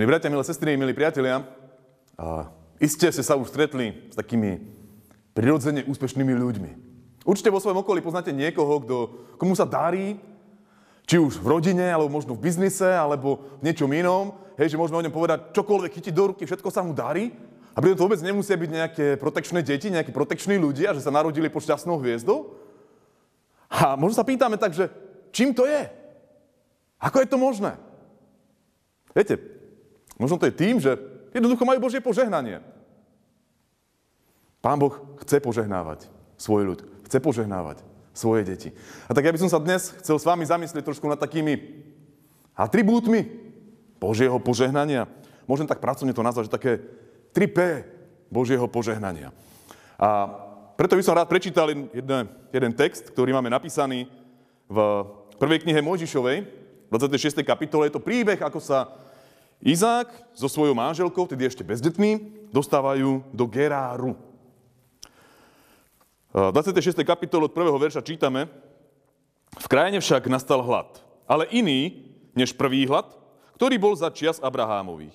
Milí bratia, milé sestry, milí priatelia, a iste ste sa už stretli s takými prirodzene úspešnými ľuďmi. Určite vo svojom okolí poznáte niekoho, kto, komu sa darí, či už v rodine, alebo možno v biznise, alebo v niečom inom. Hej, že môžeme o ňom povedať, čokoľvek chytiť do ruky, všetko sa mu darí. A pritom to vôbec nemusia byť nejaké protekčné deti, nejakí protekční ľudia, že sa narodili pod šťastnou hviezdou. A možno sa pýtame tak, že čím to je? Ako je to možné? Viete, Možno to je tým, že jednoducho majú Božie požehnanie. Pán Boh chce požehnávať svoj ľud, chce požehnávať svoje deti. A tak ja by som sa dnes chcel s vami zamyslieť trošku nad takými atribútmi Božieho požehnania. Môžem tak pracovne to nazvať, že také 3P Božieho požehnania. A preto by som rád prečítal jeden, jeden text, ktorý máme napísaný v prvej knihe Mojžišovej, 26. kapitole. Je to príbeh, ako sa Izák so svojou manželkou, tedy ešte bezdetný, dostávajú do Geráru. V 26. kapitole od prvého verša čítame, v krajine však nastal hlad, ale iný než prvý hlad, ktorý bol za čias Abrahámových.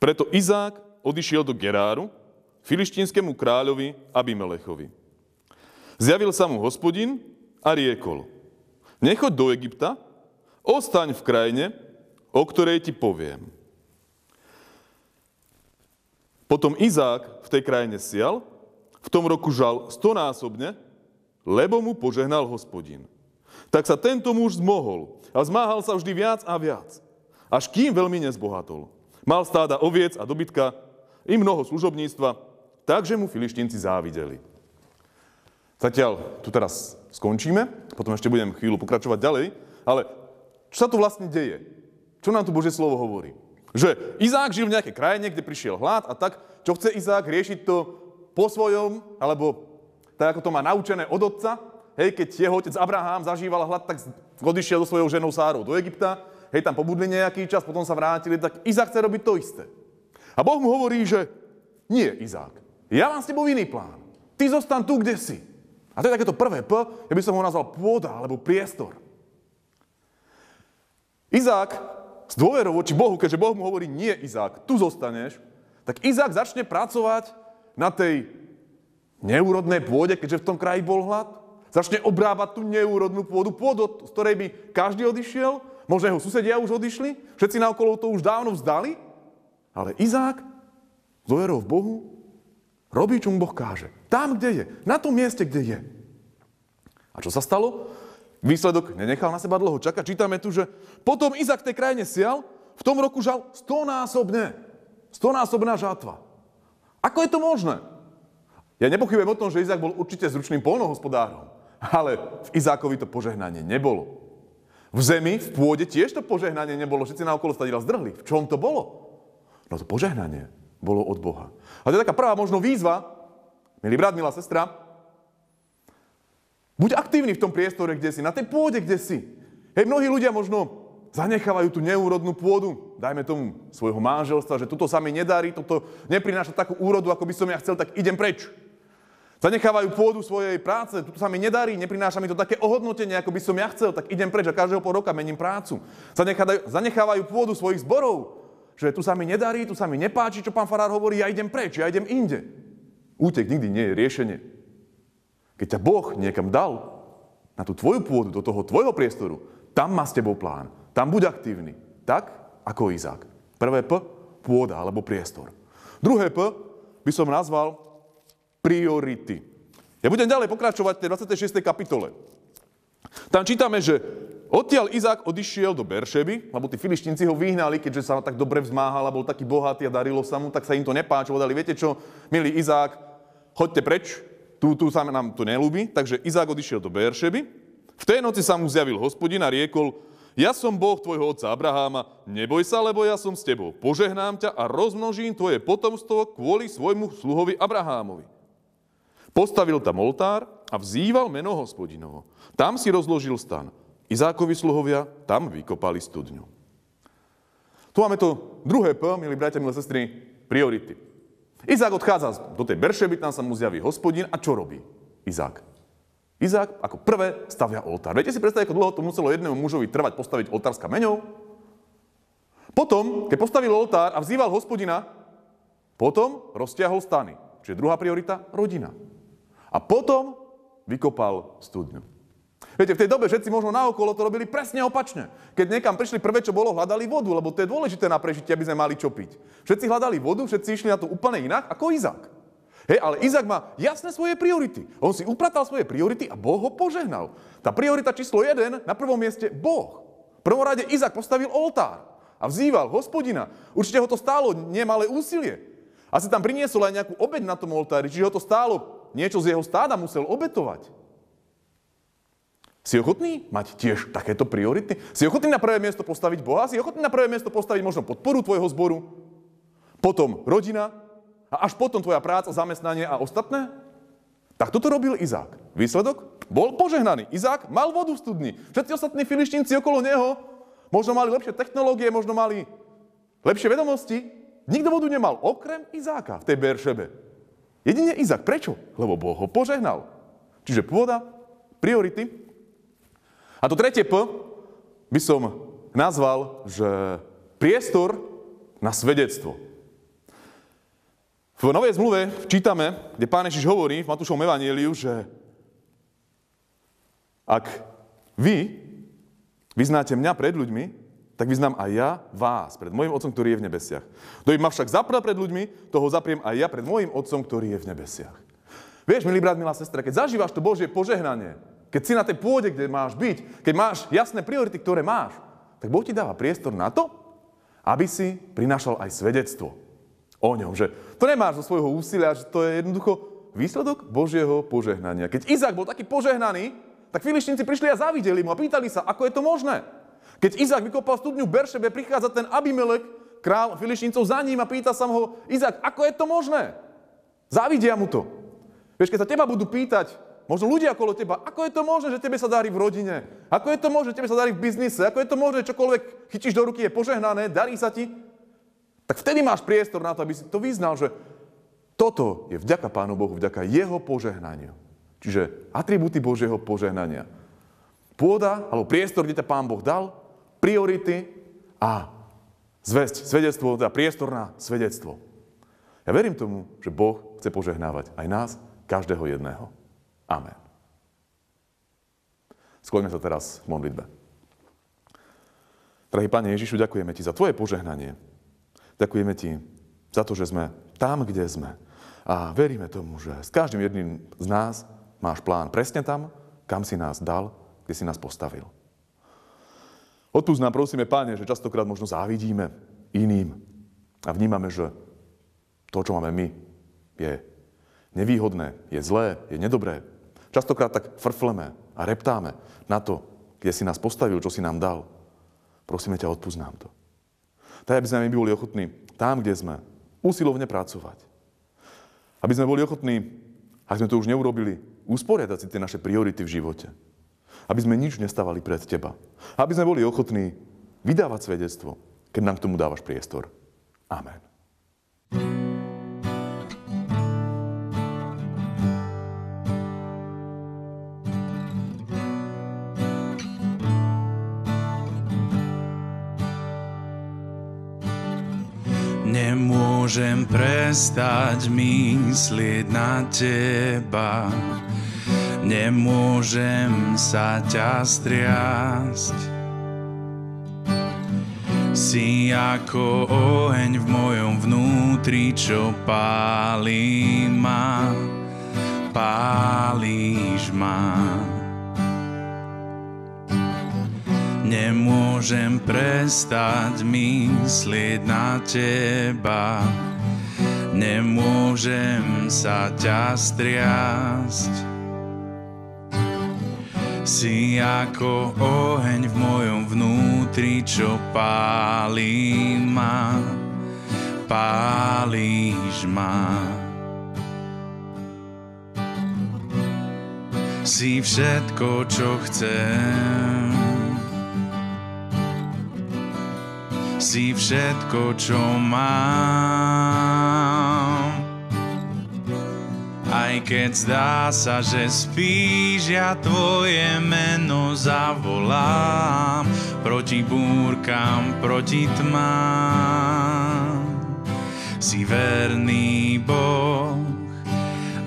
Preto Izák odišiel do Geráru, filištínskému kráľovi Abimelechovi. Zjavil sa mu hospodin a riekol, nechoď do Egypta, ostaň v krajine, o ktorej ti poviem. Potom Izák v tej krajine sial, v tom roku žal stonásobne, lebo mu požehnal hospodin. Tak sa tento muž zmohol a zmáhal sa vždy viac a viac, až kým veľmi nezbohatol. Mal stáda oviec a dobytka i mnoho služobníctva, takže mu filištinci závideli. Zatiaľ tu teraz skončíme, potom ešte budem chvíľu pokračovať ďalej, ale čo sa tu vlastne deje? Čo nám tu Božie slovo hovorí? Že Izák žil v nejakej krajine, kde prišiel hlad a tak, čo chce Izák riešiť to po svojom, alebo tak ako to má naučené od otca, hej, keď jeho otec Abraham zažíval hlad, tak odišiel so svojou ženou Sárou do Egypta, hej, tam pobudli nejaký čas, potom sa vrátili, tak Izák chce robiť to isté. A Boh mu hovorí, že nie, Izák, ja mám s tebou iný plán. Ty zostan tu, kde si. A to je takéto prvé P, ja by som ho nazval pôda alebo priestor. Izák s dôverou voči Bohu, keďže Boh mu hovorí, nie Izák, tu zostaneš, tak Izák začne pracovať na tej neúrodnej pôde, keďže v tom kraji bol hlad. Začne obrábať tú neúrodnú pôdu, pôdu, z ktorej by každý odišiel, možno jeho susedia už odišli, všetci na okolo to už dávno vzdali, ale Izák s dôverou v Bohu robí, čo mu Boh káže. Tam, kde je. Na tom mieste, kde je. A čo sa stalo? Výsledok nenechal na seba dlho čakať. Čítame tu, že potom Izak tej krajine sial, v tom roku žal stonásobne. Stonásobná žátva. Ako je to možné? Ja nepochybujem o tom, že Izak bol určite zručným polnohospodárom, ale v Izákovi to požehnanie nebolo. V zemi, v pôde tiež to požehnanie nebolo. Všetci na okolo stadila zdrhli. V čom to bolo? No to požehnanie bolo od Boha. A to je taká prvá možno výzva, milý brat, milá sestra, Buď aktívny v tom priestore, kde si, na tej pôde, kde si. Hej, mnohí ľudia možno zanechávajú tú neúrodnú pôdu, dajme tomu svojho manželstva, že toto sa mi nedarí, toto neprináša takú úrodu, ako by som ja chcel, tak idem preč. Zanechávajú pôdu svojej práce, toto sa mi nedarí, neprináša mi to také ohodnotenie, ako by som ja chcel, tak idem preč a každého pol roka mením prácu. Zanechávajú, zanechávajú pôdu svojich zborov, že tu sa mi nedarí, tu sa mi nepáči, čo pán farár hovorí, ja idem preč, ja idem inde. Útek nikdy nie je riešenie. Keď ťa Boh niekam dal, na tú tvoju pôdu, do toho tvojho priestoru, tam má s tebou plán. Tam buď aktívny. Tak, ako Izák. Prvé P, pôda alebo priestor. Druhé P by som nazval priority. Ja budem ďalej pokračovať v tej 26. kapitole. Tam čítame, že odtiaľ Izák odišiel do Beršeby, lebo tí filištinci ho vyhnali, keďže sa tak dobre vzmáhal a bol taký bohatý a darilo sa mu, tak sa im to nepáčilo. Dali, viete čo, milý Izák, choďte preč, tu, tu sa nám to nelúbi, takže Izák odišiel do Beršeby. V tej noci sa mu zjavil hospodin a riekol, ja som Boh tvojho otca Abraháma, neboj sa, lebo ja som s tebou. Požehnám ťa a rozmnožím tvoje potomstvo kvôli svojmu sluhovi Abrahámovi. Postavil tam oltár a vzýval meno hospodinovo. Tam si rozložil stan. Izákovi sluhovia tam vykopali studňu. Tu máme to druhé P, milí bratia, milé sestry, priority. Izák odchádza do tej Beršeby, tam sa mu zjaví hospodin a čo robí Izák? Izák ako prvé stavia oltár. Viete si predstaviť, ako dlho to muselo jednému mužovi trvať postaviť oltár s kameňou? Potom, keď postavil oltár a vzýval hospodina, potom roztiahol stany. Čiže druhá priorita, rodina. A potom vykopal studňu. Viete, v tej dobe všetci možno naokolo to robili presne opačne. Keď niekam prišli, prvé, čo bolo, hľadali vodu, lebo to je dôležité na prežitie, aby sme mali čo piť. Všetci hľadali vodu, všetci išli na to úplne inak ako Izak. Hej, ale Izak má jasné svoje priority. On si upratal svoje priority a Boh ho požehnal. Tá priorita číslo jeden, na prvom mieste Boh. V prvom rade Izak postavil oltár a vzýval hospodina. Určite ho to stálo nemalé úsilie. Asi tam priniesol aj nejakú obeď na tom oltári, čiže ho to stálo niečo z jeho stáda musel obetovať. Si ochotný mať tiež takéto priority? Si ochotný na prvé miesto postaviť Boha? Si ochotný na prvé miesto postaviť možno podporu tvojho zboru? Potom rodina? A až potom tvoja práca, zamestnanie a ostatné? Tak toto robil Izák. Výsledok? Bol požehnaný. Izák mal vodu v studni. Všetci ostatní filištínci okolo neho možno mali lepšie technológie, možno mali lepšie vedomosti. Nikto vodu nemal, okrem Izáka v tej Beršebe. Jedine Izák. Prečo? Lebo Boh ho požehnal. Čiže pôda, priority a to tretie P by som nazval, že priestor na svedectvo. V Novej zmluve čítame, kde Pán Ježiš hovorí v Matúšovom evaníliu, že ak vy vyznáte mňa pred ľuďmi, tak vyznám aj ja vás pred môjim Otcom, ktorý je v nebesiach. Kto ma však zapra pred ľuďmi, toho zapriem aj ja pred môjim Otcom, ktorý je v nebesiach. Vieš, milý brat, milá sestra, keď zažívaš to Božie požehnanie, keď si na tej pôde, kde máš byť, keď máš jasné priority, ktoré máš, tak Boh ti dáva priestor na to, aby si prinášal aj svedectvo o ňom. Že to nemáš zo svojho úsilia, že to je jednoducho výsledok Božieho požehnania. Keď Izák bol taký požehnaný, tak filištinci prišli a závideli mu a pýtali sa, ako je to možné. Keď Izák vykopal studňu Beršebe, prichádza ten Abimelek, král filištíncov za ním a pýta sa ho, Izák, ako je to možné? Závidia mu to. Vieš, keď sa teba budú pýtať, Možno ľudia okolo teba, ako je to možné, že tebe sa darí v rodine? Ako je to možné, že tebe sa darí v biznise? Ako je to možné, že čokoľvek chytíš do ruky je požehnané, darí sa ti? Tak vtedy máš priestor na to, aby si to vyznal, že toto je vďaka Pánu Bohu, vďaka Jeho požehnaniu. Čiže atribúty Božieho požehnania. Pôda, alebo priestor, kde ťa Pán Boh dal, priority a zväzť, svedectvo, teda priestor na svedectvo. Ja verím tomu, že Boh chce požehnávať aj nás, každého jedného. Amen. Skloňme sa teraz v modlitbe. Drahý Pane Ježišu, ďakujeme Ti za Tvoje požehnanie. Ďakujeme Ti za to, že sme tam, kde sme. A veríme tomu, že s každým jedným z nás máš plán presne tam, kam si nás dal, kde si nás postavil. Odpúsť nám, prosíme, Pane, že častokrát možno závidíme iným a vnímame, že to, čo máme my, je nevýhodné, je zlé, je nedobré, Častokrát tak frfleme a reptáme na to, kde si nás postavil, čo si nám dal. Prosíme ťa, odpúsť nám to. Tak, aby sme my boli ochotní tam, kde sme, úsilovne pracovať. Aby sme boli ochotní, ak sme to už neurobili, usporiadať si tie naše priority v živote. Aby sme nič nestávali pred teba. Aby sme boli ochotní vydávať svedectvo, keď nám k tomu dávaš priestor. Amen. Nemôžem prestať myslieť na teba, nemôžem sa ťa striasť. Si ako oheň v mojom vnútri, čo pálí ma, pálíš ma. Nemôžem prestať myslieť na teba, nemôžem sa ťa striasť. Si ako oheň v mojom vnútri, čo pálí ma, pálíš ma. Si všetko, čo chcem, si všetko, čo mám. Aj keď zdá sa, že spíš, ja tvoje meno zavolám proti búrkam, proti tmám. Si verný Boh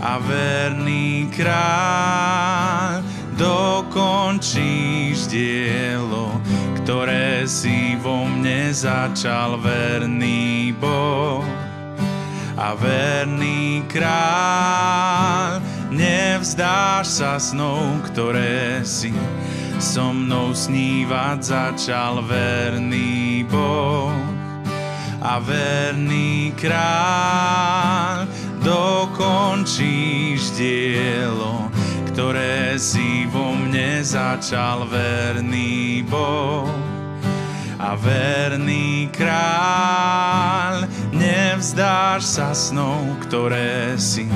a verný kráľ, dokončíš dielo, ktoré si vo mne začal verný Boh a verný kráľ. Nevzdáš sa snou, ktoré si so mnou snívať začal verný Boh a verný kráľ. Dokončíš dielo, ktoré si vo mne začal verný Boh a verný kráľ. Nevzdáš sa snou, ktoré si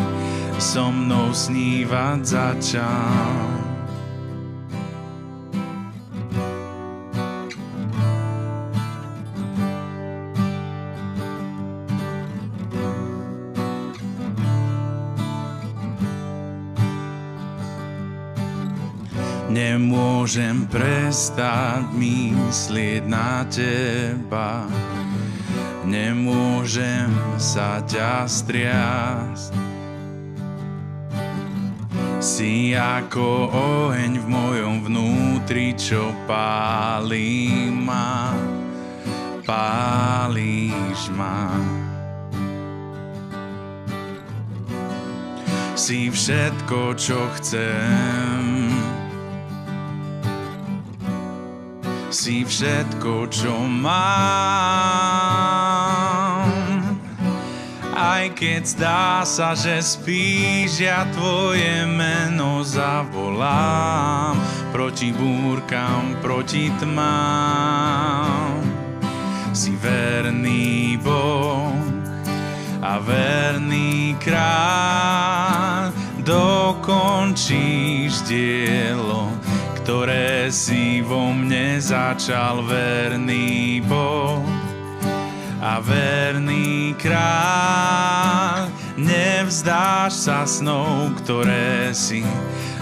so mnou snívať začal. Nemôžem prestať myslieť na teba, nemôžem sa ťa striasť. Si ako oheň v mojom vnútri, čo pálí ma, pálíš ma. Si všetko, čo chcem, si všetko, čo mám. Aj keď zdá sa, že spíš, ja tvoje meno zavolám proti búrkam, proti tmám. Si verný Boh a verný kráľ, dokončíš dielo, ktoré si vo mne začal verný Boh a verný kráľ. Nevzdáš sa snou, ktoré si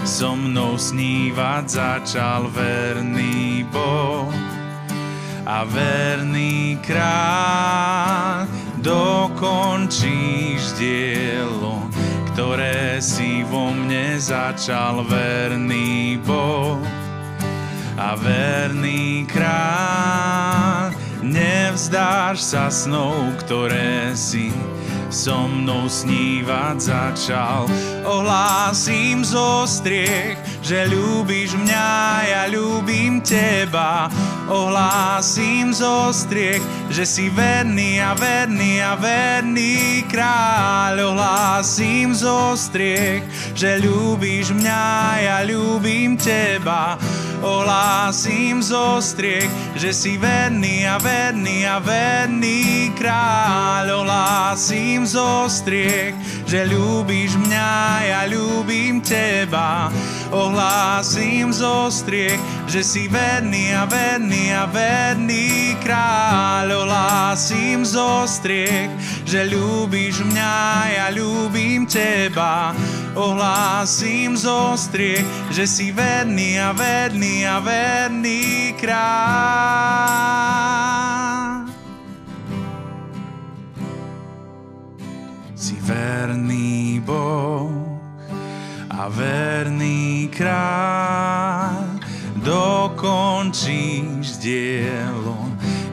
so mnou snívať začal verný Boh a verný kráľ. Dokončíš dielo, ktoré si vo mne začal verný Boh a verný kráľ. Nevzdáš sa snou, ktoré si so mnou snívať začal. Ohlásim zo striech, že ľúbiš mňa, ja ľúbim teba. Ohlásim zo striech, že si verný a verný a verný kráľ. Ohlásim zo striech, že ľúbiš mňa, ja ľúbim teba. Ohlásim zo striech, že si verný a verný a verný kráľ. Ohlásim zo striech, že ľúbiš mňa, ja ľúbim teba. Ohlásim zo striech, že si verný a verný a verný kráľ. Ohlásim zo striech, že ľúbiš mňa, ja ľúbim teba. Ohlásim zo striech, že si verný a verný a verný kráľ. Si verný Boh a verný kráľ, dokončíš dielo,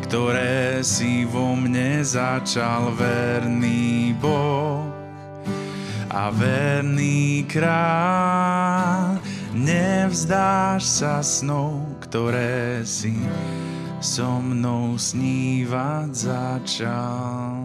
ktoré si vo mne začal verný Boh a verný kráľ. Nevzdáš sa snou, ktoré si so mnou snívať začal.